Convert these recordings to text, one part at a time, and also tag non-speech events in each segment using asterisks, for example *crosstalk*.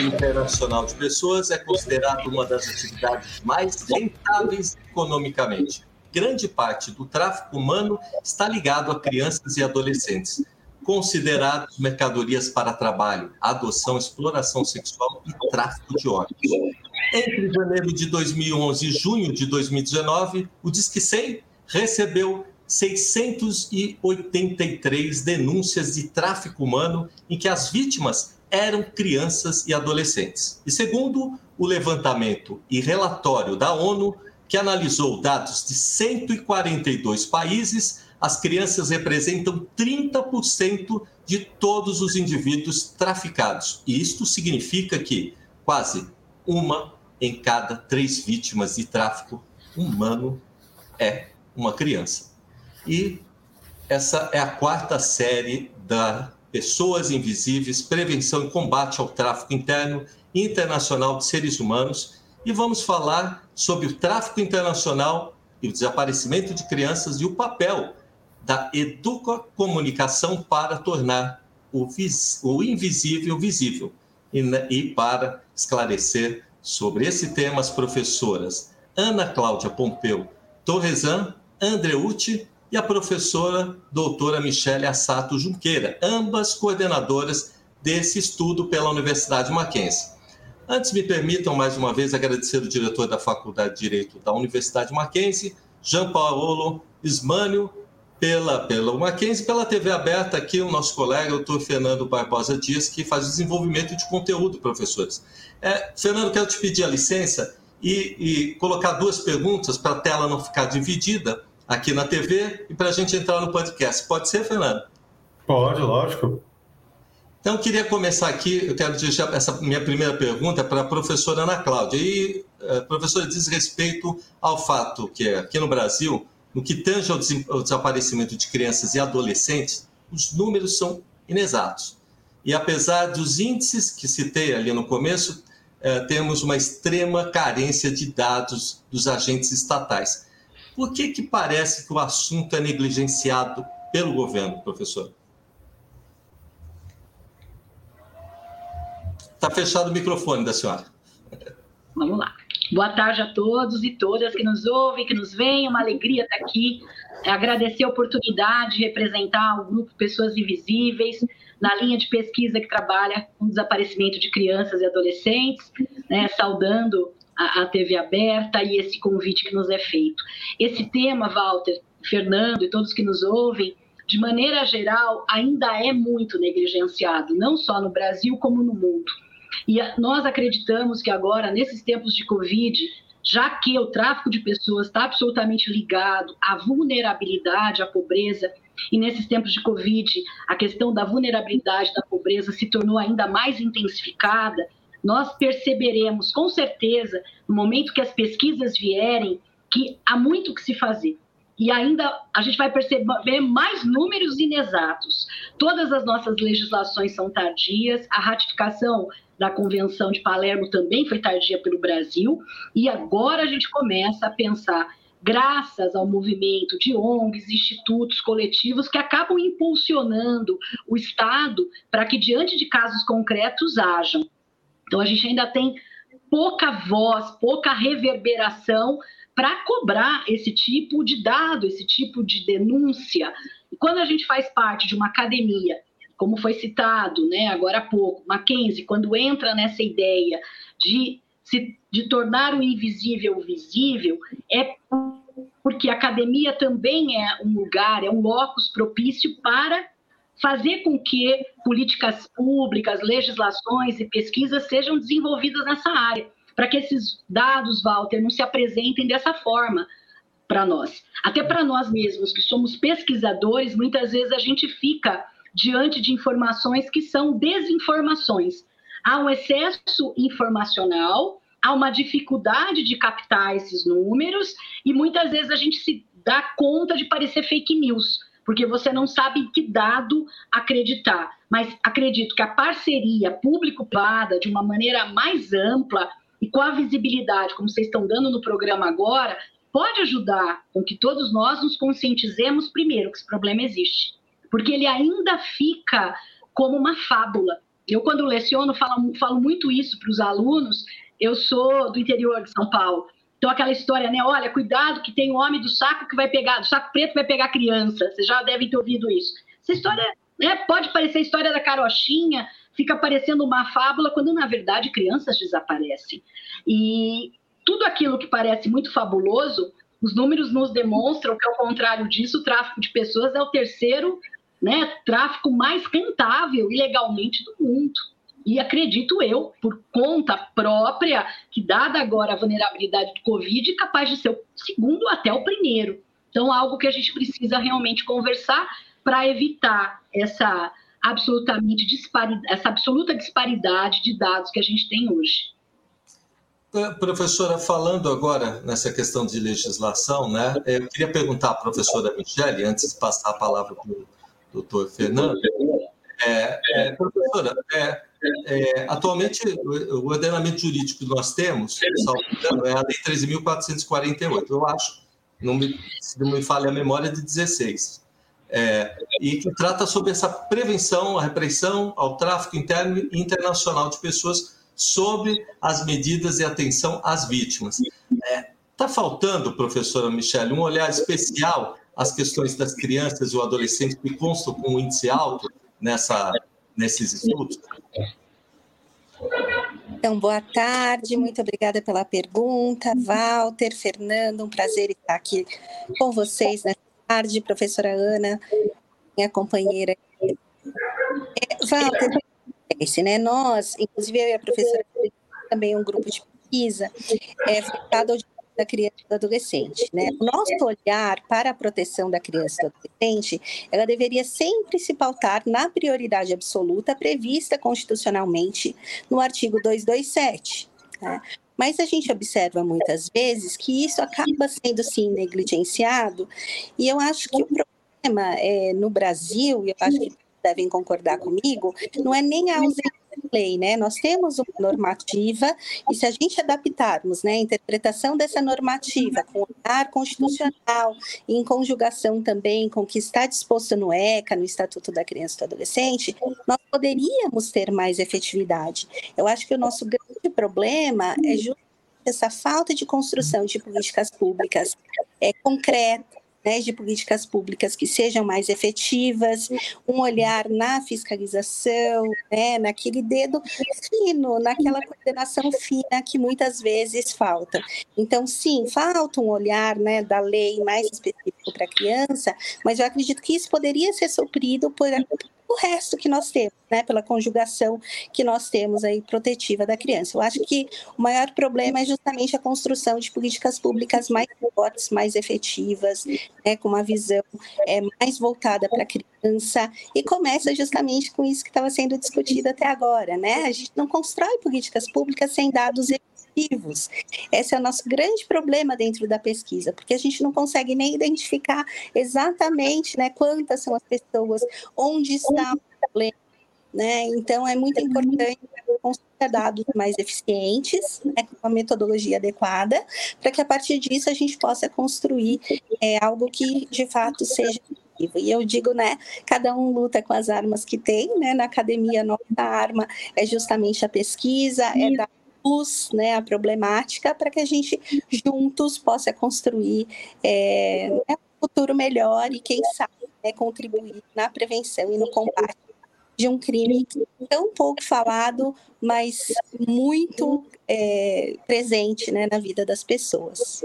internacional de pessoas é considerado uma das atividades mais rentáveis economicamente. Grande parte do tráfico humano está ligado a crianças e adolescentes, considerados mercadorias para trabalho, adoção, exploração sexual e tráfico de órgãos. Entre janeiro de 2011 e junho de 2019, o Disque 100 recebeu 683 denúncias de tráfico humano em que as vítimas eram crianças e adolescentes. E segundo o levantamento e relatório da ONU, que analisou dados de 142 países, as crianças representam 30% de todos os indivíduos traficados. E isto significa que quase uma em cada três vítimas de tráfico humano é uma criança. E essa é a quarta série da Pessoas Invisíveis, Prevenção e Combate ao Tráfico Interno e Internacional de Seres Humanos. E vamos falar sobre o tráfico internacional e o desaparecimento de crianças e o papel da educomunicação para tornar o, o invisível visível e, e para esclarecer sobre esse tema as professoras Ana Cláudia Pompeu Torresan, Andreucci e a professora doutora Michele Assato Junqueira, ambas coordenadoras desse estudo pela Universidade Mackenzie. Antes, me permitam mais uma vez agradecer o diretor da Faculdade de Direito da Universidade Mackenzie, Jean Paulo Ismânio, pela, pela Mackenzie, pela TV aberta aqui, o nosso colega, o doutor Fernando Barbosa Dias, que faz desenvolvimento de conteúdo, professores. É, Fernando, quero te pedir a licença e, e colocar duas perguntas para a tela não ficar dividida aqui na TV e para a gente entrar no podcast. Pode ser, Fernando? Pode, lógico. Então, eu queria começar aqui, eu quero deixar essa minha primeira pergunta para a professora Ana Cláudia. E, uh, professora, diz respeito ao fato que aqui no Brasil, no que tange ao, ao desaparecimento de crianças e adolescentes, os números são inexatos. E apesar dos índices que citei ali no começo, eh, temos uma extrema carência de dados dos agentes estatais. Por que, que parece que o assunto é negligenciado pelo governo, professor? Está fechado o microfone da senhora. Vamos lá. Boa tarde a todos e todas que nos ouvem, que nos veem. Uma alegria estar aqui. É agradecer a oportunidade de representar o grupo Pessoas Invisíveis na linha de pesquisa que trabalha com o desaparecimento de crianças e adolescentes, né, saudando a, a TV aberta e esse convite que nos é feito. Esse tema, Walter, Fernando e todos que nos ouvem, de maneira geral, ainda é muito negligenciado, não só no Brasil, como no mundo. E nós acreditamos que agora, nesses tempos de Covid, já que o tráfico de pessoas está absolutamente ligado à vulnerabilidade, à pobreza, e nesses tempos de Covid, a questão da vulnerabilidade, da pobreza se tornou ainda mais intensificada, nós perceberemos com certeza, no momento que as pesquisas vierem, que há muito que se fazer. E ainda a gente vai perceber mais números inexatos. Todas as nossas legislações são tardias, a ratificação da Convenção de Palermo também foi tardia pelo Brasil, e agora a gente começa a pensar, graças ao movimento de ONGs, institutos, coletivos, que acabam impulsionando o Estado para que, diante de casos concretos, hajam. Então, a gente ainda tem pouca voz, pouca reverberação para cobrar esse tipo de dado, esse tipo de denúncia. E quando a gente faz parte de uma academia como foi citado né, agora há pouco, Mackenzie, quando entra nessa ideia de, se, de tornar o invisível visível, é porque a academia também é um lugar, é um locus propício para fazer com que políticas públicas, legislações e pesquisas sejam desenvolvidas nessa área, para que esses dados, Walter, não se apresentem dessa forma para nós. Até para nós mesmos, que somos pesquisadores, muitas vezes a gente fica diante de informações que são desinformações. Há um excesso informacional, há uma dificuldade de captar esses números e muitas vezes a gente se dá conta de parecer fake news, porque você não sabe em que dado acreditar. Mas acredito que a parceria público-privada, de uma maneira mais ampla e com a visibilidade, como vocês estão dando no programa agora, pode ajudar com que todos nós nos conscientizemos, primeiro, que esse problema existe porque ele ainda fica como uma fábula. Eu, quando leciono, falo, falo muito isso para os alunos. Eu sou do interior de São Paulo. Então, aquela história, né? Olha, cuidado que tem o homem do saco que vai pegar, do saco preto vai pegar criança. Vocês já devem ter ouvido isso. Essa história né, pode parecer a história da carochinha, fica parecendo uma fábula, quando na verdade crianças desaparecem. E tudo aquilo que parece muito fabuloso, os números nos demonstram que, ao contrário disso, o tráfico de pessoas é o terceiro né, tráfico mais rentável ilegalmente do mundo. E acredito eu, por conta própria, que dada agora a vulnerabilidade do Covid, capaz de ser o segundo até o primeiro. Então, algo que a gente precisa realmente conversar para evitar essa absolutamente disparidade, essa absoluta disparidade de dados que a gente tem hoje. É, professora, falando agora nessa questão de legislação, né, eu queria perguntar à professora Michele, antes de passar a palavra para o doutor Fernando. É, é, professora, é, é atualmente o ordenamento jurídico que nós temos, salvo é a Lei 13.448, eu acho, não me, se não me falha a memória, de 16 é, e que trata sobre essa prevenção, a repressão ao tráfico interno e internacional de pessoas sobre as medidas e atenção às vítimas. Está é, tá faltando, professora Michele, um olhar especial às questões das crianças e o adolescente que constam com um índice alto nessa, nesses estudos? Então, boa tarde, muito obrigada pela pergunta. Walter, Fernando, um prazer estar aqui com vocês nessa tarde, professora Ana, minha companheira. É, Walter, esse, né? Nós, inclusive eu e a professora também um grupo de pesquisa é, focado ao da criança e do adolescente. Né? O nosso olhar para a proteção da criança e do adolescente, ela deveria sempre se pautar na prioridade absoluta prevista constitucionalmente no artigo 227. Né? Mas a gente observa muitas vezes que isso acaba sendo sim negligenciado, e eu acho que o problema é, no Brasil, e eu acho que devem concordar comigo, não é nem a ausência de lei, né? Nós temos uma normativa e se a gente adaptarmos, né, a interpretação dessa normativa com o olhar constitucional e em conjugação também com o que está disposto no ECA, no Estatuto da Criança e do Adolescente, nós poderíamos ter mais efetividade. Eu acho que o nosso grande problema é justamente essa falta de construção de políticas públicas é, concretas, né, de políticas públicas que sejam mais efetivas, um olhar na fiscalização, né, naquele dedo fino, naquela coordenação fina que muitas vezes falta. Então, sim, falta um olhar né, da lei mais específico para a criança, mas eu acredito que isso poderia ser suprido por o resto que nós temos, né, pela conjugação que nós temos aí protetiva da criança. Eu acho que o maior problema é justamente a construção de políticas públicas mais fortes, mais efetivas, né, com uma visão é, mais voltada para a criança e começa justamente com isso que estava sendo discutido até agora, né? A gente não constrói políticas públicas sem dados efetivos. Esse é o nosso grande problema dentro da pesquisa, porque a gente não consegue nem identificar exatamente né, quantas são as pessoas, onde está o problema. Né? Então, é muito importante construir dados mais eficientes, né, com uma metodologia adequada, para que a partir disso a gente possa construir é, algo que de fato seja e eu digo, né, cada um luta com as armas que tem, né? Na academia, a nossa arma é justamente a pesquisa, é dar né, a problemática para que a gente juntos possa construir é, né, um futuro melhor e, quem sabe, né, contribuir na prevenção e no combate de um crime tão pouco falado, mas muito é, presente né, na vida das pessoas.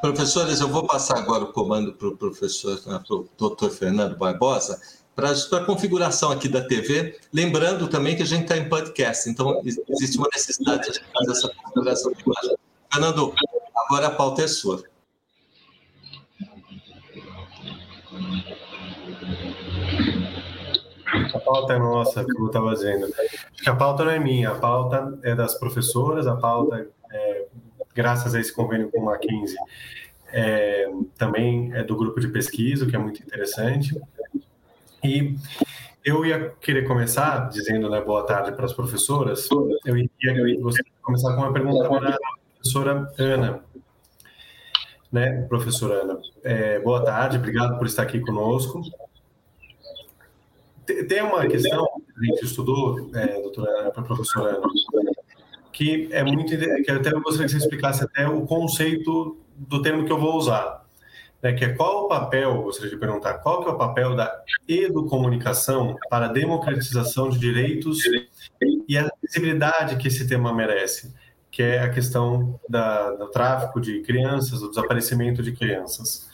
Professores, eu vou passar agora o comando para o professor, né, para o doutor Fernando Barbosa para a configuração aqui da TV, lembrando também que a gente está em podcast, então existe uma necessidade de fazer essa configuração de imagem. Fernando, agora a pauta é sua. A pauta é nossa, como eu estava dizendo. A pauta não é minha, a pauta é das professoras, a pauta, é, graças a esse convênio com o Mackenzie, é, também é do grupo de pesquisa, o que é muito interessante. E eu ia querer começar dizendo né, boa tarde para as professoras. Eu ia, começar com uma pergunta para a professora Ana. Né, professora Ana, é, boa tarde, obrigado por estar aqui conosco. Tem uma questão a gente estudou, é, doutora, professora Ana, que é muito que até eu gostaria que você explicasse até o conceito do termo que eu vou usar, né, que é qual o papel, gostaria de perguntar, qual que é o papel da educomunicação para a democratização de direitos e a visibilidade que esse tema merece, que é a questão da, do tráfico de crianças, do desaparecimento de crianças.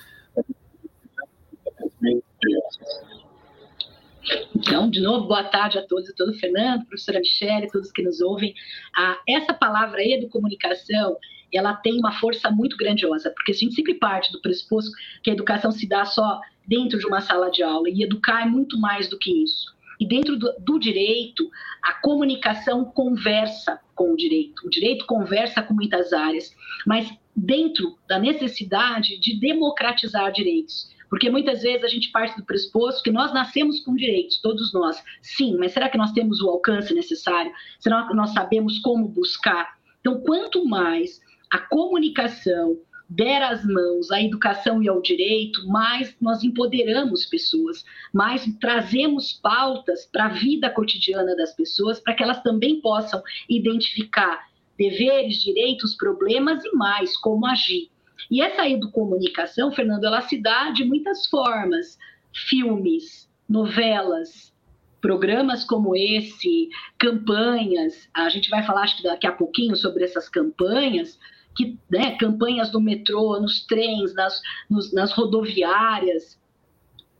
Então, de novo, boa tarde a todos e todo Fernando, professora Michele, todos que nos ouvem. Ah, essa palavra educomunicação, ela tem uma força muito grandiosa, porque a gente sempre parte do pressuposto que a educação se dá só dentro de uma sala de aula, e educar é muito mais do que isso. E dentro do, do direito, a comunicação conversa com o direito. O direito conversa com muitas áreas, mas dentro da necessidade de democratizar direitos. Porque muitas vezes a gente parte do pressuposto que nós nascemos com direitos, todos nós. Sim, mas será que nós temos o alcance necessário? Será que nós sabemos como buscar? Então, quanto mais a comunicação der as mãos à educação e ao direito, mais nós empoderamos pessoas, mais trazemos pautas para a vida cotidiana das pessoas, para que elas também possam identificar deveres, direitos, problemas e mais como agir. E essa educomunicação, Fernando, ela se dá de muitas formas: filmes, novelas, programas como esse, campanhas. A gente vai falar, acho que daqui a pouquinho, sobre essas campanhas que, né, campanhas no metrô, nos trens, nas, nos, nas rodoviárias,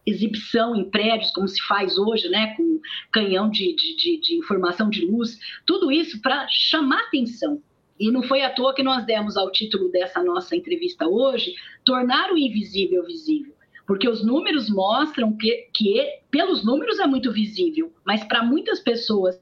exibição em prédios, como se faz hoje, né, com canhão de, de, de, de informação de luz, tudo isso para chamar atenção. E não foi à toa que nós demos ao título dessa nossa entrevista hoje, tornar o invisível visível. Porque os números mostram que, que pelos números é muito visível, mas para muitas pessoas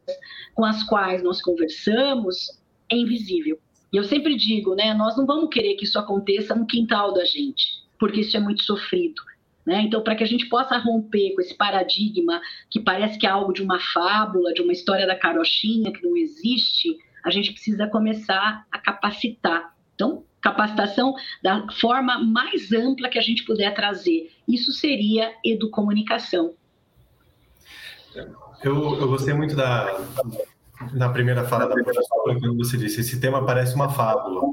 com as quais nós conversamos, é invisível. E eu sempre digo, né, nós não vamos querer que isso aconteça no quintal da gente, porque isso é muito sofrido. Né? Então, para que a gente possa romper com esse paradigma que parece que é algo de uma fábula, de uma história da carochinha que não existe, a gente precisa começar a capacitar. Então, capacitação da forma mais ampla que a gente puder trazer. Isso seria educomunicação. Eu, eu gostei muito da, na primeira fala da professora, quando você disse, esse tema parece uma fábula.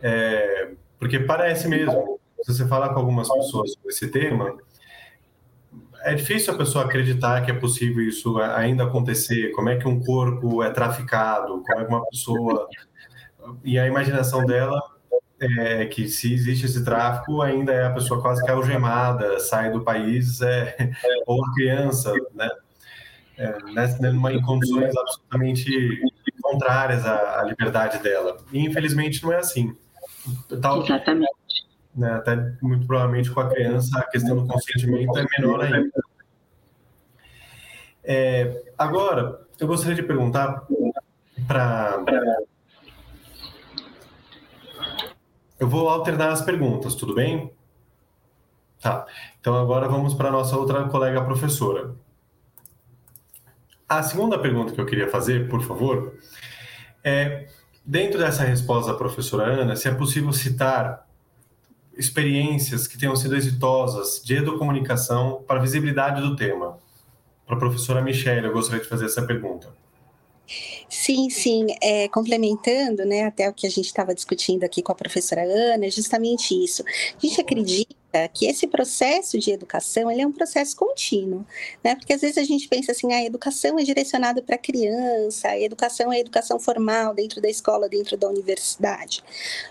É, porque parece mesmo. Se você falar com algumas pessoas sobre esse tema, é difícil a pessoa acreditar que é possível isso ainda acontecer. Como é que um corpo é traficado? Como é que uma pessoa. E a imaginação dela é que se existe esse tráfico, ainda é a pessoa quase que algemada, sai do país, é, *laughs* ou a criança, né? É, numa, em condições absolutamente contrárias à, à, liberdade dela. E infelizmente não é assim. Tal, Exatamente. Né, até muito provavelmente com a criança a questão do consentimento é menor ainda. É, agora, eu gostaria de perguntar para. Eu vou alternar as perguntas, tudo bem? Tá. Então agora vamos para a nossa outra colega professora. A segunda pergunta que eu queria fazer, por favor, é, dentro dessa resposta da professora Ana, se é possível citar experiências que tenham sido exitosas de educomunicação para a visibilidade do tema. Para a professora Michelle, eu gostaria de fazer essa pergunta. Sim, sim. É, complementando, né, até o que a gente estava discutindo aqui com a professora Ana, é justamente isso. A gente acredita que esse processo de educação ele é um processo contínuo, né? Porque às vezes a gente pensa assim, a educação é direcionada para a criança, a educação é a educação formal dentro da escola, dentro da universidade.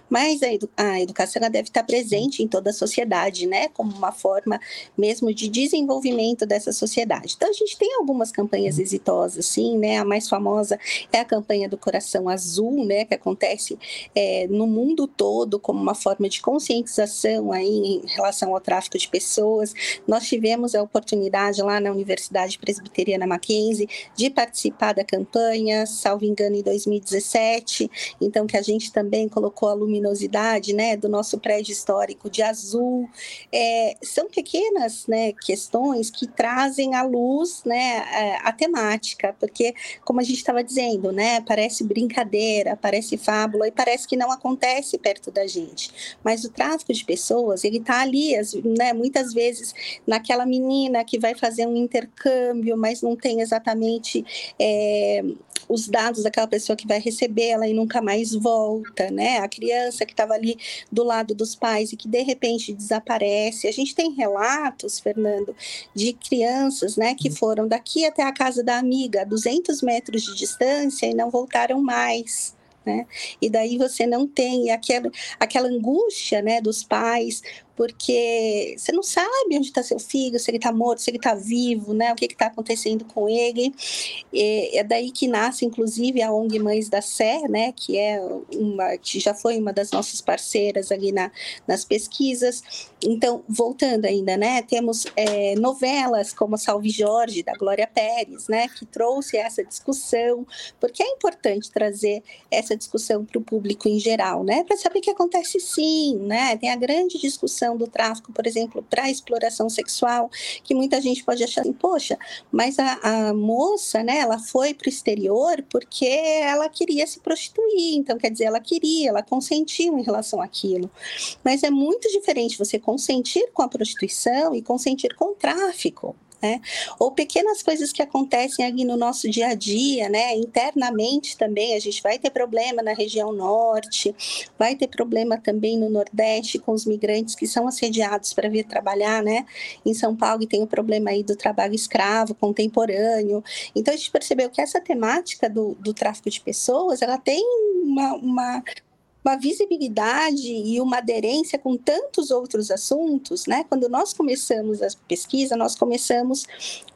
Mas a, edu a educação ela deve estar presente em toda a sociedade, né? Como uma forma mesmo de desenvolvimento dessa sociedade. Então a gente tem algumas campanhas exitosas, sim, né? A mais famosa é a campanha do Coração Azul, né? Que acontece é, no mundo todo como uma forma de conscientização aí em relação relação ao tráfico de pessoas. Nós tivemos a oportunidade lá na Universidade Presbiteriana Mackenzie de participar da campanha, salvo engano, em 2017, então que a gente também colocou a luminosidade né, do nosso prédio histórico de azul. É, são pequenas né, questões que trazem à luz né, a, temática, porque, como a gente estava dizendo, né, parece brincadeira, parece fábula e parece que não acontece perto da gente. Mas o tráfico de pessoas, ele está ali ali, né, muitas vezes, naquela menina que vai fazer um intercâmbio, mas não tem exatamente é, os dados daquela pessoa que vai receber ela e nunca mais volta, né? A criança que estava ali do lado dos pais e que de repente desaparece. A gente tem relatos, Fernando, de crianças, né, que foram daqui até a casa da amiga, a 200 metros de distância e não voltaram mais. Né? E daí você não tem aquela, aquela angústia né, dos pais, porque você não sabe onde está seu filho, se ele está morto, se ele está vivo, né? O que está acontecendo com ele. É daí que nasce, inclusive, a ONG Mães da Sé, né? Que é uma, que já foi uma das nossas parceiras ali na, nas pesquisas. Então, voltando ainda, né? Temos é, novelas como Salve Jorge, da Glória Pérez, né? Que trouxe essa discussão, porque é importante trazer essa discussão para o público em geral, né? Para saber que acontece sim, né? Tem a grande discussão questão do tráfico, por exemplo, para exploração sexual, que muita gente pode achar assim, poxa, mas a, a moça, né, ela foi para o exterior porque ela queria se prostituir, então quer dizer, ela queria, ela consentiu em relação àquilo. Mas é muito diferente você consentir com a prostituição e consentir com o tráfico. Né? Ou pequenas coisas que acontecem aqui no nosso dia a dia, né? Internamente também a gente vai ter problema na região norte, vai ter problema também no nordeste com os migrantes que são assediados para vir trabalhar, né? Em São Paulo tem o problema aí do trabalho escravo contemporâneo. Então a gente percebeu que essa temática do, do tráfico de pessoas, ela tem uma, uma uma visibilidade e uma aderência com tantos outros assuntos, né? Quando nós começamos a pesquisa, nós começamos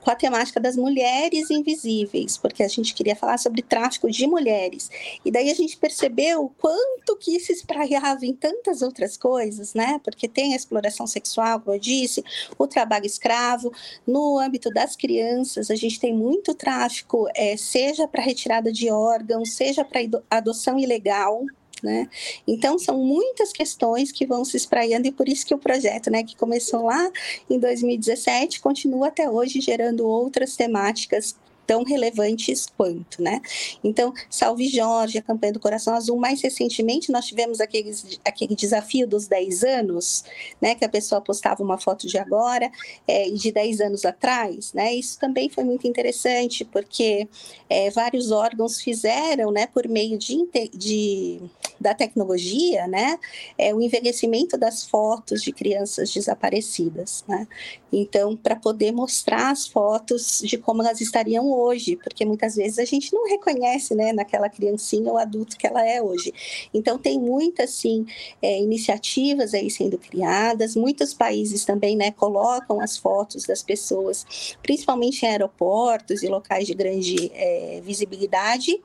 com a temática das mulheres invisíveis, porque a gente queria falar sobre tráfico de mulheres. E daí a gente percebeu o quanto que se espraiava em tantas outras coisas, né? Porque tem a exploração sexual, como eu disse, o trabalho escravo. No âmbito das crianças, a gente tem muito tráfico, é, seja para retirada de órgãos, seja para adoção ilegal, né? Então são muitas questões que vão se espraiando e por isso que o projeto, né, que começou lá em 2017, continua até hoje gerando outras temáticas tão relevantes quanto, né? Então, Salve Jorge, a campanha do Coração Azul, mais recentemente nós tivemos aquele, aquele desafio dos 10 anos, né? Que a pessoa postava uma foto de agora é, e de 10 anos atrás, né? Isso também foi muito interessante, porque é, vários órgãos fizeram, né, por meio de, de da tecnologia, né, é, o envelhecimento das fotos de crianças desaparecidas, né? Então, para poder mostrar as fotos de como elas estariam hoje, porque muitas vezes a gente não reconhece, né, naquela criancinha ou adulto que ela é hoje. Então tem muitas sim é, iniciativas aí sendo criadas. Muitos países também, né, colocam as fotos das pessoas, principalmente em aeroportos e locais de grande é, visibilidade,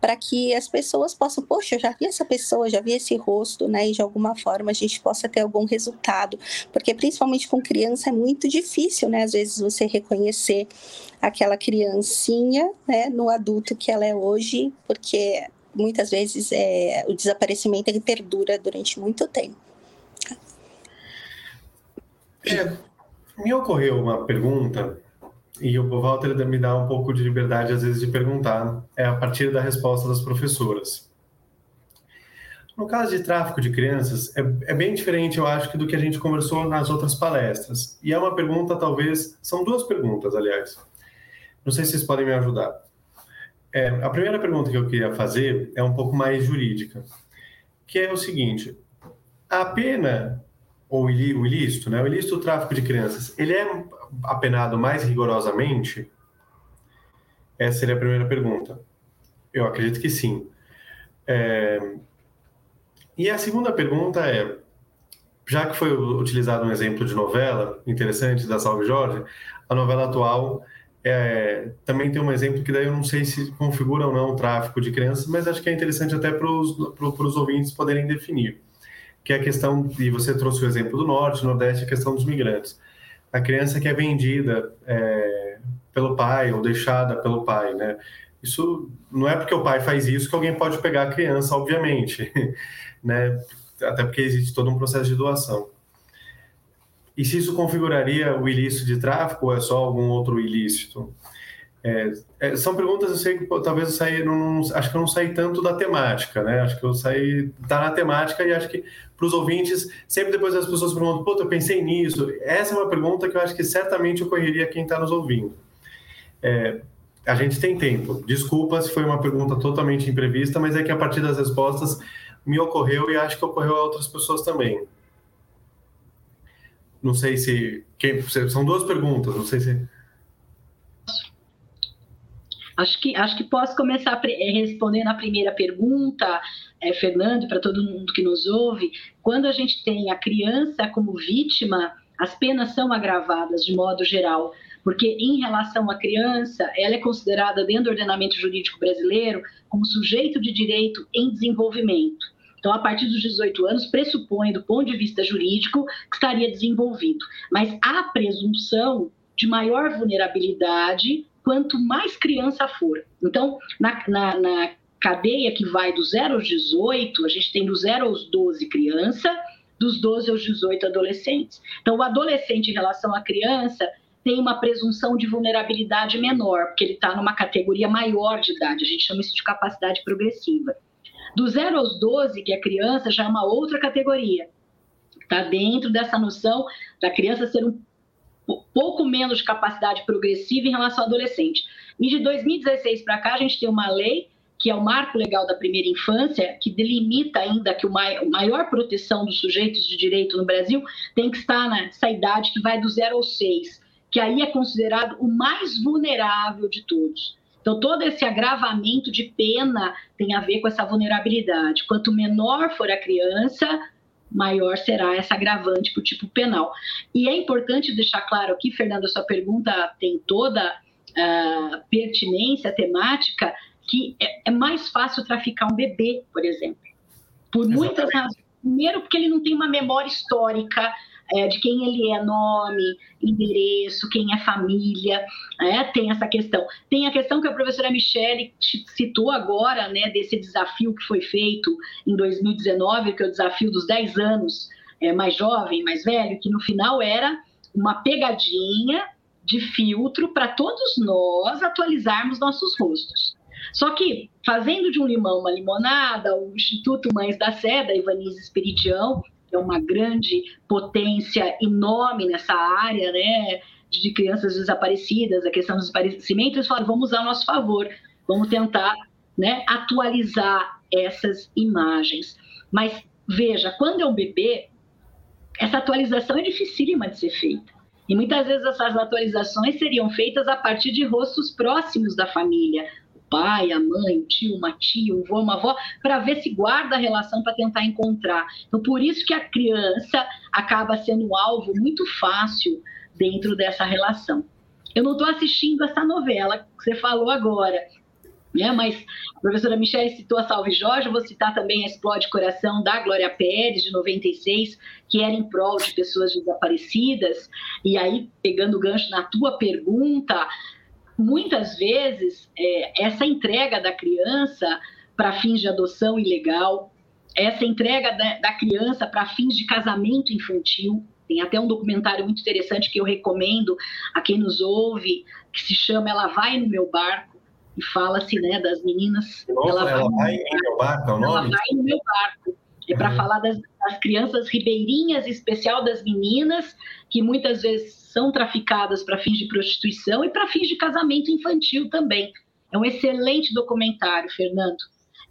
para que as pessoas possam, poxa, eu já vi essa pessoa, já vi esse rosto, né? E de alguma forma a gente possa ter algum resultado. Porque principalmente com criança é muito difícil, né? Às vezes você reconhecer aquela criancinha, né, no adulto que ela é hoje, porque muitas vezes é, o desaparecimento ele perdura durante muito tempo. É, me ocorreu uma pergunta e o Walter me dá um pouco de liberdade, às vezes, de perguntar, é a partir da resposta das professoras. No caso de tráfico de crianças, é, é, bem diferente, eu acho, do que a gente conversou nas outras palestras. E é uma pergunta, talvez, são duas perguntas, aliás. Não sei se vocês podem me ajudar. É, a primeira pergunta que eu queria fazer é um pouco mais jurídica, que é o seguinte: a pena ou o ilícito, né? O ilícito do tráfico de crianças, ele é apenado mais rigorosamente? Essa seria a primeira pergunta. Eu acredito que sim. É... E a segunda pergunta é, já que foi utilizado um exemplo de novela interessante da Salve Jorge, a novela atual é, também tem um exemplo que daí eu não sei se configura ou não o tráfico de crianças, mas acho que é interessante até para os ouvintes poderem definir que é a questão, e você trouxe o exemplo do Norte, Nordeste, a questão dos migrantes. A criança que é vendida é, pelo pai ou deixada pelo pai, né? Isso não é porque o pai faz isso que alguém pode pegar a criança, obviamente, *laughs* né? Até porque existe todo um processo de doação. E se isso configuraria o ilícito de tráfico ou é só algum outro ilícito? É, é, são perguntas, eu sei que pô, talvez eu saí, não, acho que eu não saí tanto da temática, né? Acho que eu saí, tá na temática e acho que para os ouvintes, sempre depois as pessoas perguntam, pô, eu pensei nisso. Essa é uma pergunta que eu acho que certamente ocorreria quem está nos ouvindo. É, a gente tem tempo. Desculpa se foi uma pergunta totalmente imprevista, mas é que a partir das respostas me ocorreu e acho que ocorreu a outras pessoas também. Não sei se. Quem, são duas perguntas, não sei se. Acho que, acho que posso começar eh, respondendo a primeira pergunta, é, Fernando, para todo mundo que nos ouve. Quando a gente tem a criança como vítima, as penas são agravadas de modo geral, porque em relação à criança, ela é considerada dentro do ordenamento jurídico brasileiro como sujeito de direito em desenvolvimento. Então, a partir dos 18 anos, pressupõe, do ponto de vista jurídico, que estaria desenvolvido. Mas há presunção de maior vulnerabilidade quanto mais criança for. Então, na, na, na cadeia que vai do 0 aos 18, a gente tem do 0 aos 12 criança, dos 12 aos 18 adolescentes. Então, o adolescente em relação à criança tem uma presunção de vulnerabilidade menor, porque ele está numa categoria maior de idade, a gente chama isso de capacidade progressiva. Do 0 aos 12, que é criança, já é uma outra categoria. Está dentro dessa noção da criança ser um pouco menos de capacidade progressiva em relação ao adolescente. E de 2016 para cá, a gente tem uma lei, que é o Marco Legal da Primeira Infância, que delimita ainda que o maior proteção dos sujeitos de direito no Brasil tem que estar nessa idade que vai do zero ao seis, que aí é considerado o mais vulnerável de todos. Então, todo esse agravamento de pena tem a ver com essa vulnerabilidade. Quanto menor for a criança, maior será essa agravante para o tipo penal. E é importante deixar claro aqui, Fernando, a sua pergunta tem toda a pertinência temática, que é, é, mais fácil traficar um bebê, por exemplo. Por muitas razões. Primeiro, porque ele não tem uma memória histórica é, de quem ele é, nome, endereço, quem é família, é, tem essa questão. Tem a questão que a professora Michele citou agora, né, desse desafio que foi feito em 2019, que é o desafio dos 10 anos, é, mais jovem, mais velho, que no final era uma pegadinha de filtro para todos nós atualizarmos nossos rostos. Só que, fazendo de um limão uma limonada, o Instituto Mães da Sé, da Ivanise Espiridião, é uma grande potência enorme nessa área, né? De crianças desaparecidas, a questão dos desaparecimentos, eles falaram, vamos usar a nosso favor, vamos tentar né, atualizar essas imagens. Mas veja, quando é um bebê, essa atualização é dificílima de ser feita. E muitas vezes essas atualizações seriam feitas a partir de rostos próximos da família, pai, a mãe, o tio, uma tia, o avô, uma avó, para ver se guarda a relação para tentar encontrar. Então, por isso que a criança acaba sendo um alvo muito fácil dentro dessa relação. Eu não estou assistindo essa novela que você falou agora, né? mas a professora Michelle citou a Salve Jorge, eu vou citar também a Explode Coração da Glória Pérez, de 96, que era em prol de pessoas desaparecidas. E aí, pegando o gancho na tua pergunta, muitas vezes é, essa entrega da criança para fins de adoção ilegal, essa entrega da, da criança para fins de casamento infantil, tem até um documentário muito interessante que eu recomendo a quem nos ouve, que se chama Ela Vai no Meu Barco, e fala-se né, das meninas. Nossa, ela, ela vai, no meu barco, é o nome? Ela vai no meu barco. É para uhum. falar das, das crianças ribeirinhas, em especial das meninas, que muitas vezes são traficadas para fins de prostituição e para fins de casamento infantil também. É um excelente documentário, Fernando.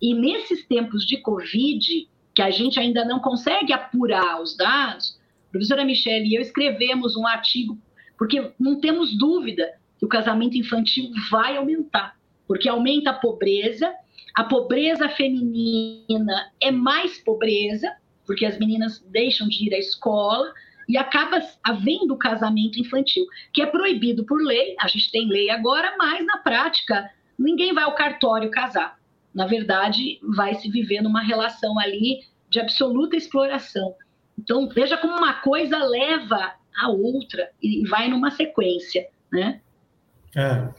E nesses tempos de Covid, que a gente ainda não consegue apurar os dados, a professora Michelle e eu escrevemos um artigo, porque não temos dúvida que o casamento infantil vai aumentar, porque aumenta a pobreza, a pobreza feminina é mais pobreza, porque as meninas deixam de ir à escola, e acaba havendo casamento infantil, que é proibido por lei, a gente tem lei agora, mas na prática ninguém vai ao cartório casar. Na verdade, vai se viver numa relação ali de absoluta exploração. Então, veja como uma coisa leva a outra e vai numa sequência, né? É,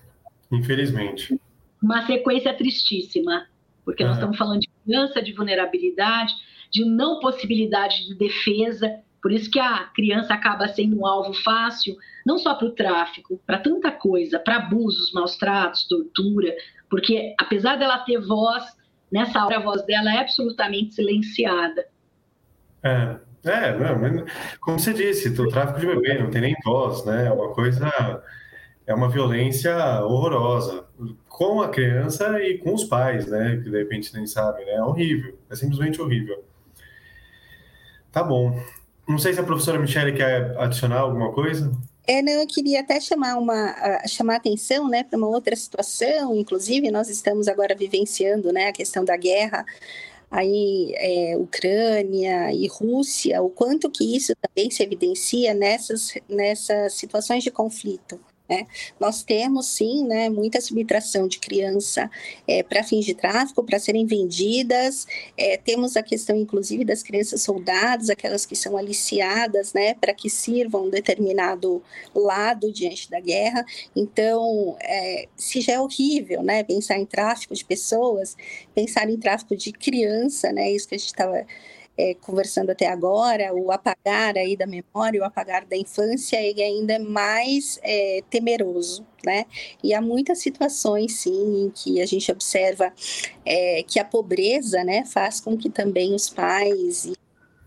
infelizmente. Uma sequência tristíssima, porque nós estamos falando de criança, de vulnerabilidade, de não possibilidade de defesa, Por isso que a criança acaba sendo um alvo fácil, não só para o tráfico, para tanta coisa, para abusos, maus tratos, tortura, porque apesar dela ter voz, nessa hora a voz dela é absolutamente silenciada. É, é, não, como você disse, o tráfico de bebê não tem nem voz, né? É uma coisa, é uma violência horrorosa com a criança e com os pais, né? Que de repente nem sabem, né? É horrível, é simplesmente horrível. Tá bom. Não sei se a professora Michele quer adicionar alguma coisa. É, não, eu queria até chamar uma chamar atenção, né, para uma outra situação. Inclusive, nós estamos agora vivenciando, né, a questão da guerra aí é, Ucrânia e Rússia, o quanto que isso também se evidencia nessas nessas situações de conflito. Né? Nós temos, sim, né, muita subtração de criança é, para fins de tráfico, para serem vendidas. É, temos a questão, inclusive, das crianças soldados, aquelas que são aliciadas né, para que sirvam um determinado lado diante da guerra. Então, é, se já é horrível né, pensar em tráfico de pessoas, pensar em tráfico de criança, né, isso que a gente estava é, conversando até agora, o apagar aí da memória, o apagar da infância, ele ainda é mais é, temeroso, né? E há muitas situações, sim, em que a gente observa é, que a pobreza, né, faz com que também os pais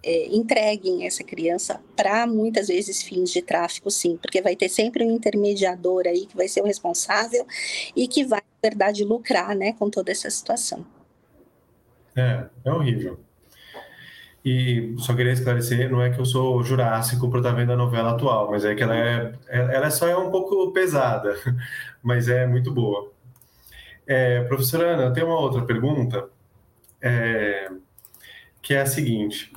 é, entreguem essa criança para muitas vezes fins de tráfico, sim, porque vai ter sempre um intermediador aí que vai ser o responsável e que vai, na verdade, lucrar, né, com toda essa situação. É, é horrível. E só queria esclarecer, não é que eu sou jurássico por estar vendo a novela atual, mas é que ela é, ela só é um pouco pesada, *laughs* mas é muito boa. É, professora Ana, tem uma outra pergunta, é, que é a seguinte.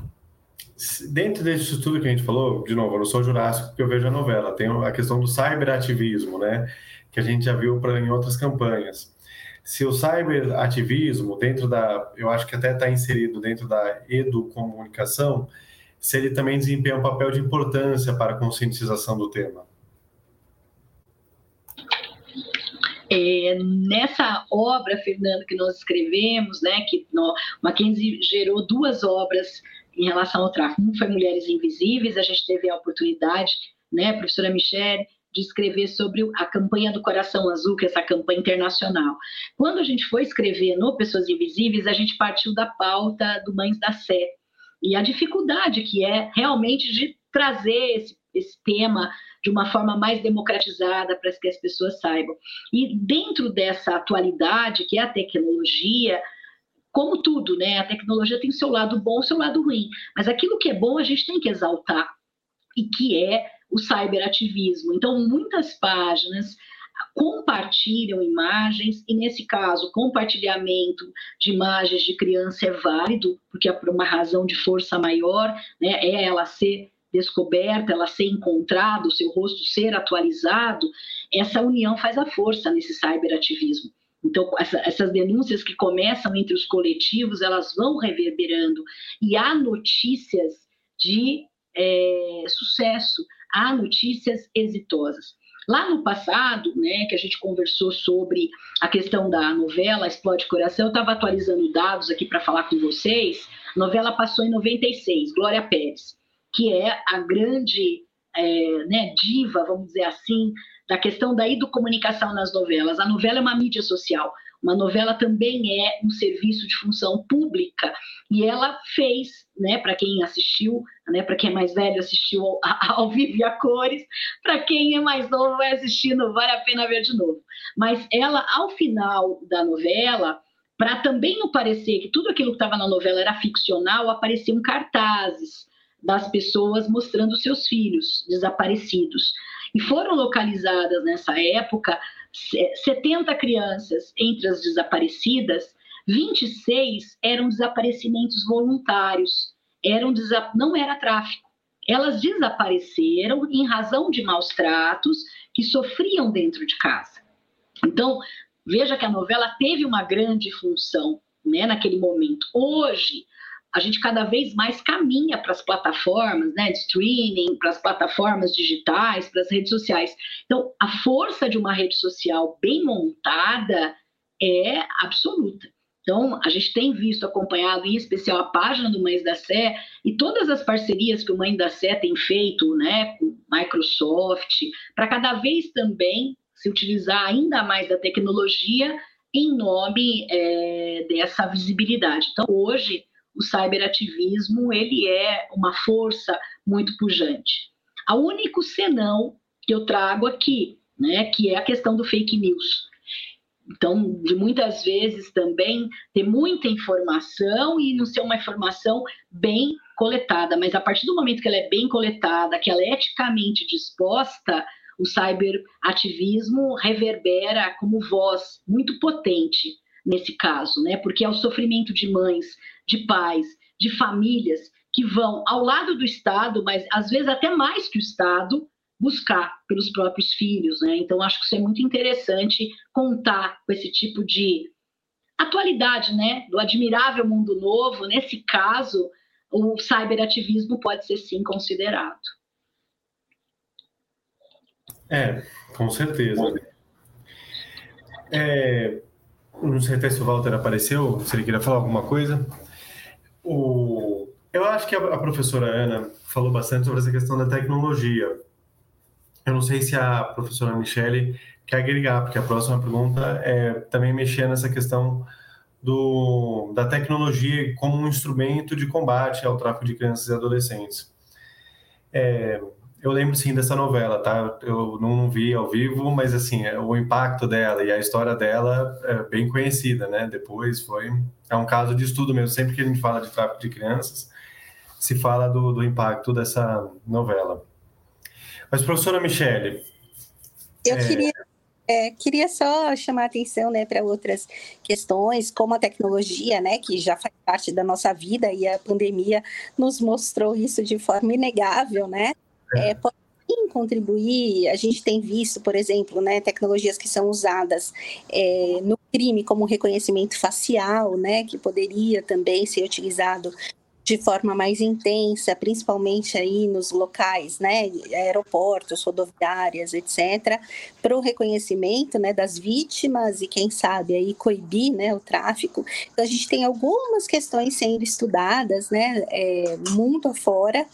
Dentro desse tudo que a gente falou, de novo, eu não sou jurássico porque eu vejo a novela, tem a questão do cyberativismo, né, que a gente já viu pra, em outras campanhas se o cyberativismo, dentro da, eu acho que até está inserido dentro da educomunicação, se ele também desempenha um papel de importância para a conscientização do tema. É, nessa obra, Fernando, que nós escrevemos, né, que no, Mackenzie gerou duas obras em relação ao tráfico. Um foi Mulheres Invisíveis, a gente teve a oportunidade, né, professora Michelle, de escrever sobre a campanha do Coração Azul, que é essa campanha internacional. Quando a gente foi escrever no Pessoas Invisíveis, a gente partiu da pauta do Mães da Sé e a dificuldade que é realmente de trazer esse, esse tema de uma forma mais democratizada para que as pessoas saibam. E dentro dessa atualidade, que é a tecnologia, como tudo, né? A tecnologia tem seu lado bom, seu lado ruim, mas aquilo que é bom a gente tem que exaltar e que é o cyberativismo. Então, muitas páginas compartilham imagens, e nesse caso, compartilhamento de imagens de criança é válido, porque é por uma razão de força maior, né, é ela ser descoberta, ela ser encontrada, o seu rosto ser atualizado, essa união faz a força nesse cyberativismo. Então, essa, essas denúncias que começam entre os coletivos, elas vão reverberando, e há notícias de é, sucesso, há notícias exitosas. Lá no passado, né, que a gente conversou sobre a questão da novela Explode Coração, eu estava atualizando dados aqui para falar com vocês. A novela passou em 96, Glória Pérez, que é a grande é, né, diva, vamos dizer assim, da questão da educomunicação nas novelas. A novela é uma mídia social. Uma novela também é um serviço de função pública e ela fez, né, para quem assistiu, né, para quem é mais velho assistiu ao, *laughs* ao vivo e a cores, para quem é mais novo vai assistir, não vale a pena ver de novo. Mas ela, ao final da novela, para também não parecer que tudo aquilo que estava na novela era ficcional, apareciam cartazes das pessoas mostrando seus filhos desaparecidos. E foram localizadas nessa época 70 crianças entre as desaparecidas, 26 eram desaparecimentos voluntários, eram não era tráfico. Elas desapareceram em razão de maus tratos que sofriam dentro de casa. Então, veja que a novela teve uma grande função né, naquele momento. Hoje, a gente cada vez mais caminha para as plataformas né, de streaming, para as plataformas digitais, para as redes sociais. Então, a força de uma rede social bem montada é absoluta. Então, a gente tem visto, acompanhado, em especial, a página do Mães da Sé e todas as parcerias que o Mães da Sé tem feito né, com Microsoft, para cada vez também se utilizar ainda mais da tecnologia em nome é, dessa visibilidade. Então, hoje, o cyberativismo ele é uma força muito pujante. O único senão que eu trago aqui, né, que é a questão do fake news. Então, de muitas vezes também ter muita informação e não ser uma informação bem coletada, mas a partir do momento que ela é bem coletada, que ela é eticamente disposta, o cyberativismo reverbera como voz muito potente nesse caso, né? Porque é o sofrimento de mães, de pais, de famílias que vão ao lado do Estado, mas às vezes até mais que o Estado, buscar pelos próprios filhos, né? Então acho que isso é muito interessante contar com esse tipo de atualidade, né? Do admirável mundo novo. Nesse caso, o cyberativismo pode ser sim considerado. É, com certeza. É, não sei se o Walter apareceu, se ele queria falar alguma coisa. O, eu acho que a, a professora Ana falou bastante sobre essa questão da tecnologia. Eu não sei se a professora Michele quer agregar, porque a próxima pergunta é também mexer nessa questão do, da tecnologia como um instrumento de combate ao tráfico de crianças e adolescentes. É, eu lembro sim dessa novela, tá? Eu não vi ao vivo, mas assim, é, o impacto dela e a história dela é bem conhecida, né? Depois foi é um caso de estudo mesmo. Sempre que a gente fala de tráfico de crianças, se fala do, do impacto dessa novela. Mas, professora Michele. Eu é... queria, é, queria só chamar a atenção né, para outras questões, como a tecnologia, né, que já faz parte da nossa vida e a pandemia nos mostrou isso de forma inegável, né? É. Pode contribuir. A gente tem visto, por exemplo, né, tecnologias que são usadas é, no crime como reconhecimento facial, né, que poderia também ser utilizado de forma mais intensa, principalmente aí nos locais, né, aeroportos, rodoviárias, etc., para o reconhecimento, né, das vítimas e quem sabe aí coibir, né, o tráfico. Então a gente tem algumas questões sendo estudadas, né, é, mundo afora,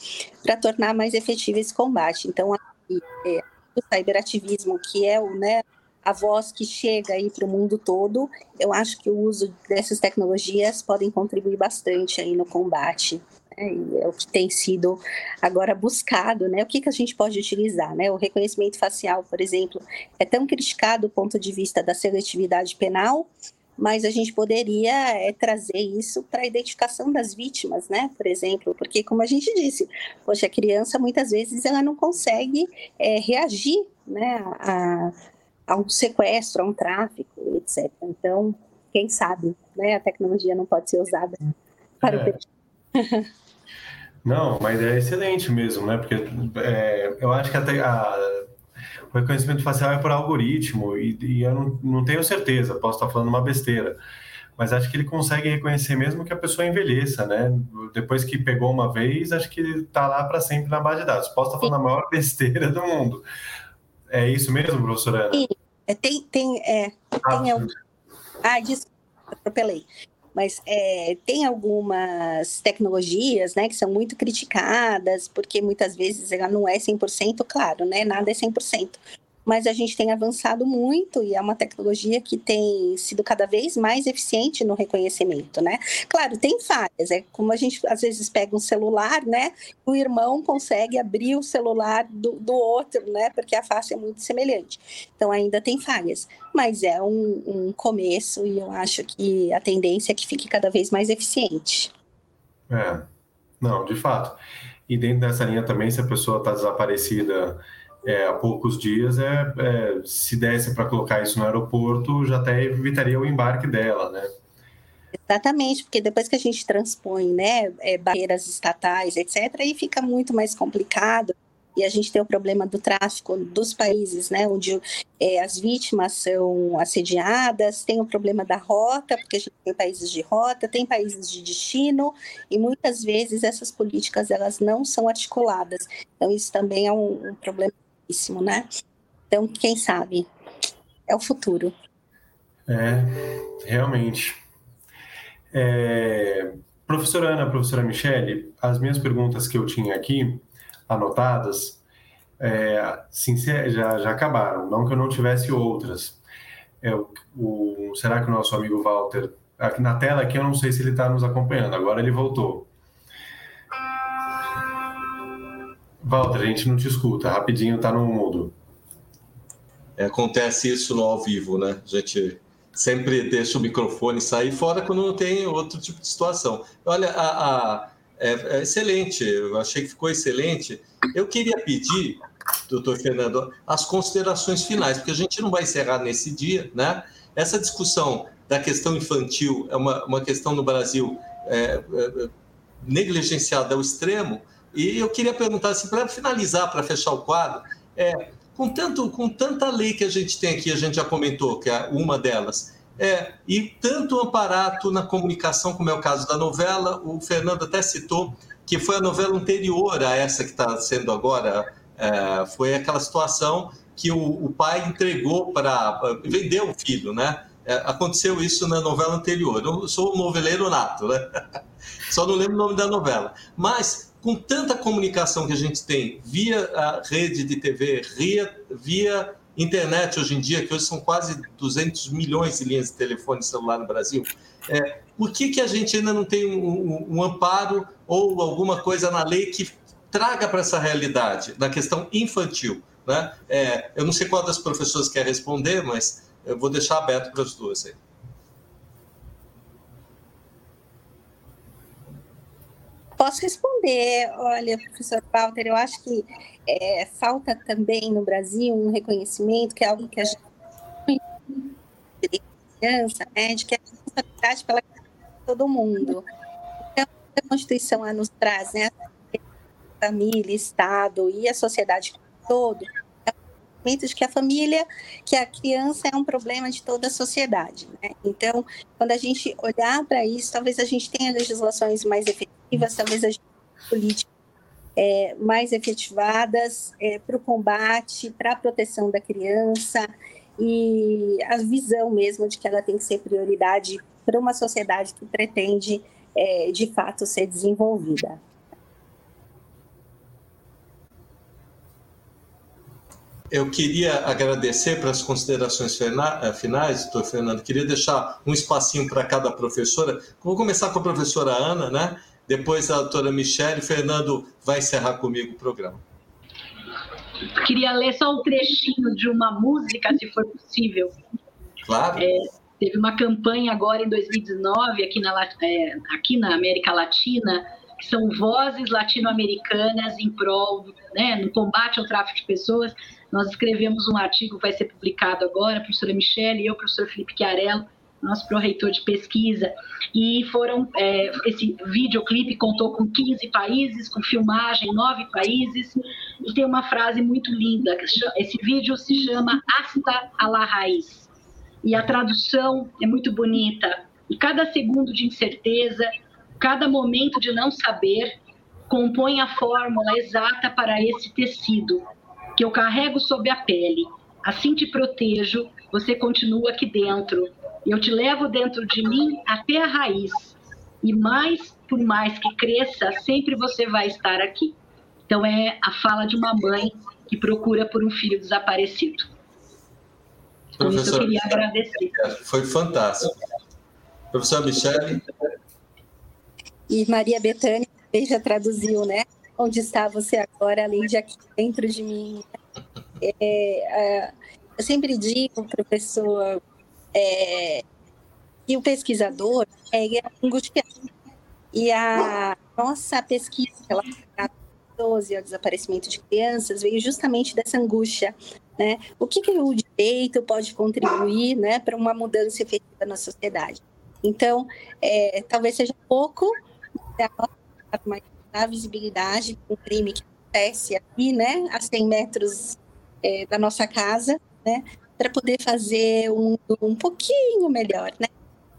para tornar mais efetivo esse combate. Então é, o cyberativismo, que é o, né, a voz que chega aí para o mundo todo, eu acho que o uso dessas tecnologias podem contribuir bastante aí no combate. Né? É o que tem sido agora buscado, né? O que, que a gente pode utilizar, né? O reconhecimento facial, por exemplo, é tão criticado do ponto de vista da seletividade penal, mas a gente poderia é, trazer isso para a identificação das vítimas, né? Por exemplo, porque como a gente disse, poxa, a criança muitas vezes ela não consegue é, reagir, né? A, a um sequestro, a um tráfico, etc. Então, quem sabe, né, a tecnologia não pode ser usada para é. o *laughs* Não, mas é excelente mesmo, né? Porque é, eu acho que até a, o reconhecimento facial é por algoritmo e, e, eu não, não tenho certeza, posso estar falando uma besteira, mas acho que ele consegue reconhecer mesmo que a pessoa envelheça, né? Depois que pegou uma vez, acho que está lá para sempre na base de dados. Posso estar falando Sim. a maior *laughs* besteira do mundo. É isso mesmo, professora Ana? Sim. É, tem, tem, é, ah, tem algum... ah, desculpa, atropelei. Mas é, tem algumas tecnologias né, que são muito criticadas, porque muitas vezes ela não é 100%, claro, né? Nada é 100% mas a gente tem avançado muito e é uma tecnologia que tem sido cada vez mais eficiente no reconhecimento, né? Claro, tem falhas, é como a gente às vezes pega um celular, né? O irmão consegue abrir o celular do, do outro, né? Porque a face é muito semelhante. Então ainda tem falhas, mas é um, um começo e eu acho que a tendência é que fique cada vez mais eficiente. É, não, de fato. E dentro dessa linha também, se a pessoa está desaparecida é, há poucos dias, é, é se desse para colocar isso no aeroporto, já até evitaria o embarque dela, né? Exatamente, porque depois que a gente transpõe né, é, barreiras estatais, etc., aí fica muito mais complicado. E a gente tem o problema do tráfico dos países, né, onde é, as vítimas são assediadas, tem o problema da rota, porque a gente tem países de rota, tem países de destino, e muitas vezes essas políticas elas não são articuladas. Então, isso também é um, um problema né? Então, quem sabe? É o futuro. É, realmente. É, professora Ana, professora Michele, as minhas perguntas que eu tinha aqui anotadas é, sincero, já, já acabaram, não que eu não tivesse outras. É, o, será que o nosso amigo Walter, aqui na tela aqui eu não sei se ele está nos acompanhando, agora ele voltou. Walter, a gente não te escuta, rapidinho está no mudo. É, acontece isso no ao vivo, né? A gente sempre deixa o microfone sair fora quando não tem outro tipo de situação. Olha, a, a é, é excelente, eu achei que ficou excelente. Eu queria pedir doutor Fernando, as considerações finais, porque a gente não vai encerrar nesse dia, né? Essa discussão da questão infantil é uma, uma questão no Brasil é, é, negligenciada ao extremo, e eu queria perguntar, assim, para finalizar, para fechar o quadro, é, com, tanto, com tanta lei que a gente tem aqui, a gente já comentou, que é uma delas, é, e tanto amparato na comunicação, como é o caso da novela, o Fernando até citou que foi a novela anterior a essa que está sendo agora é, foi aquela situação que o, o pai entregou para vendeu o filho, né? É, aconteceu isso na novela anterior. Eu sou um noveleiro nato, né? *laughs* Só não lembro o nome da novela. Mas com tanta comunicação que a gente tem via a rede de TV, via, via internet hoje em dia, que hoje são quase 200 milhões de linhas de telefone celular no Brasil, é, por que, que a gente ainda não tem um, um, um amparo ou alguma coisa na lei que traga para essa realidade, na questão infantil. Né? É, eu não sei qual das professoras quer responder, mas eu vou deixar aberto para as duas aí. Posso responder. Olha, professor Walter, eu acho que é, falta também no Brasil um reconhecimento, que é algo que a gente criança, né, de que é responsabilidade pela todo mundo. Então, a Constituição nos traz né, família, Estado e a sociedade todo, é de que a família, que a criança é um problema de toda a sociedade. Né? Então, quando a gente olhar para isso, talvez a gente tenha legislações mais efetivas, talvez a gente tenha políticas é, mais efetivadas é, para o combate, para a proteção da criança e a visão mesmo de que ela tem que ser prioridade para uma sociedade que pretende, é, de fato, ser desenvolvida. eu queria agradecer para as considerações eh, finais, doutor Fernando. Queria deixar um espacinho para cada professora. Vou começar com a professora Ana, né? Depois a doutora Michelle. Fernando vai encerrar comigo o programa. Queria ler só um trechinho de uma música, se for possível. Claro. É, teve uma campanha agora em 2019 aqui na, é, aqui na América Latina que são vozes latino-americanas em prol, né, no combate ao tráfico de pessoas. Nós escrevemos um artigo vai ser publicado agora, a professora Michelle e eu, professor Felipe Chiarello, nosso pró-reitor de pesquisa, e foram, é, esse videoclipe contou com 15 países, com filmagem em 9 países, e tem uma frase muito linda, esse vídeo se chama Hasta a la Raiz, e a tradução é muito bonita, e cada segundo de incerteza, cada momento de não saber, compõe a fórmula exata para esse tecido, que eu carrego sob a pele. Assim te protejo, você continua aqui dentro. Eu te levo dentro de mim até a raiz. E mais, por mais que cresça, sempre você vai estar aqui. Então é a fala de uma mãe que procura por um filho desaparecido. Com isso eu queria agradecer. Foi fantástico. Professor Michele. E Maria Bethânia também já traduziu, né? onde está você agora, além de aqui dentro de mim. É, é, eu sempre digo, professor, é, que o pesquisador é angustiado. E a nossa pesquisa relacionada ao ao desaparecimento de crianças veio justamente dessa angústia. Né? O que, que o direito pode contribuir né, para uma mudança efetiva na sociedade? Então, é, talvez seja pouco, mas da visibilidade do crime que acontece aqui, né, a 100 metros é, da nossa casa, né, para poder fazer um, um pouquinho melhor, né.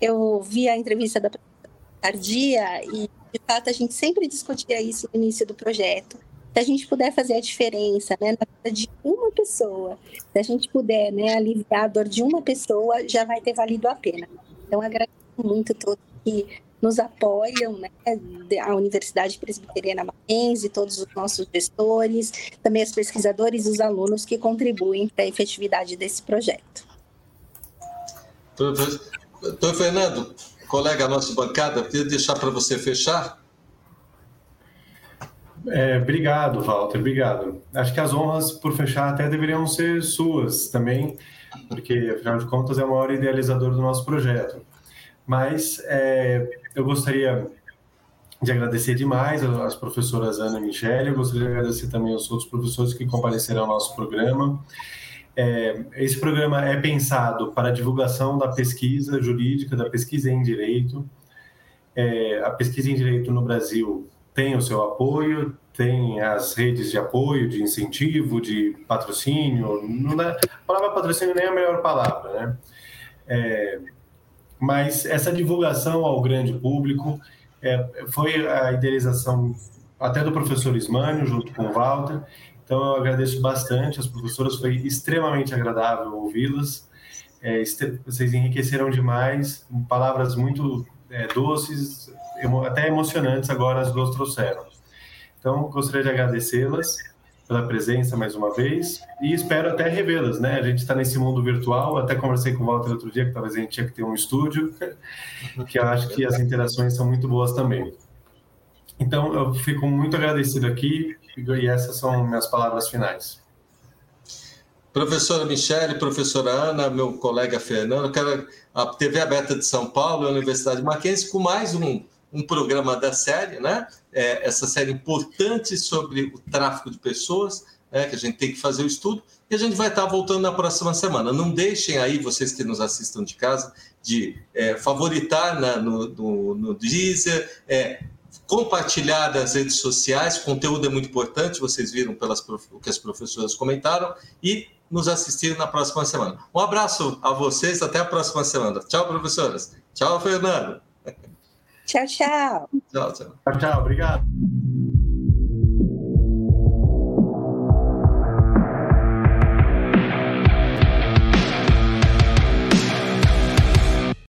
Eu vi a entrevista da Tardia e, de fato, a gente sempre discutia isso no início do projeto. Se a gente puder fazer a diferença né, na vida de uma pessoa, se a gente puder né, aliviar a dor de uma pessoa, já vai ter valido a pena. Então, agradeço muito todos que nos apoiam, né? A Universidade Presbiteriana Mackenzie, todos os nossos gestores, também os pesquisadores e os alunos que contribuem para a efetividade desse projeto. Doutor Fernando, colega nosso de bancada, queria deixar para você fechar. É, obrigado, Walter, obrigado. Acho que as honras, por fechar, até deveriam ser suas também, porque, afinal de contas, é o maior idealizador do nosso projeto. Mas é, eu gostaria de agradecer demais às professoras Ana e Michele, eu gostaria de agradecer também aos outros professores que compareceram ao nosso programa. É, esse programa é pensado para a divulgação da pesquisa jurídica, da pesquisa em direito. É, a pesquisa em direito no Brasil tem o seu apoio, tem as redes de apoio, de incentivo, de patrocínio. Não dá, a palavra patrocínio nem é a melhor palavra, né? É, mas essa divulgação ao grande público é, foi a idealização até do professor Ismânio, junto com o Walter. Então, eu agradeço bastante as professoras, foi extremamente agradável ouvi-las. É, vocês enriqueceram demais, palavras muito é, doces, até emocionantes agora as duas trouxeram. Então, gostaria de agradecê-las pela presença mais uma vez e espero até revê-las, né? A gente está nesse mundo virtual, até conversei com o Walter outro dia que talvez a gente tinha que ter um estúdio, *laughs* que eu acho que as interações são muito boas também. Então, eu fico muito agradecido aqui e essas são minhas palavras finais. Professora Michele, professora Ana, meu colega Fernando, quero a TV Aberta de São Paulo, a Universidade Mackenzie, com mais um, um programa da série, né? É, essa série importante sobre o tráfico de pessoas, né? que a gente tem que fazer o estudo, e a gente vai estar voltando na próxima semana. Não deixem aí, vocês que nos assistam de casa, de é, favoritar na, no, no, no Deezer, é, compartilhar nas redes sociais, o conteúdo é muito importante, vocês viram pelas o que as professoras comentaram, e nos assistir na próxima semana. Um abraço a vocês, até a próxima semana. Tchau, professoras. Tchau, Fernando. Tchau, tchau. Tchau, tchau. Tchau, tchau. Obrigado.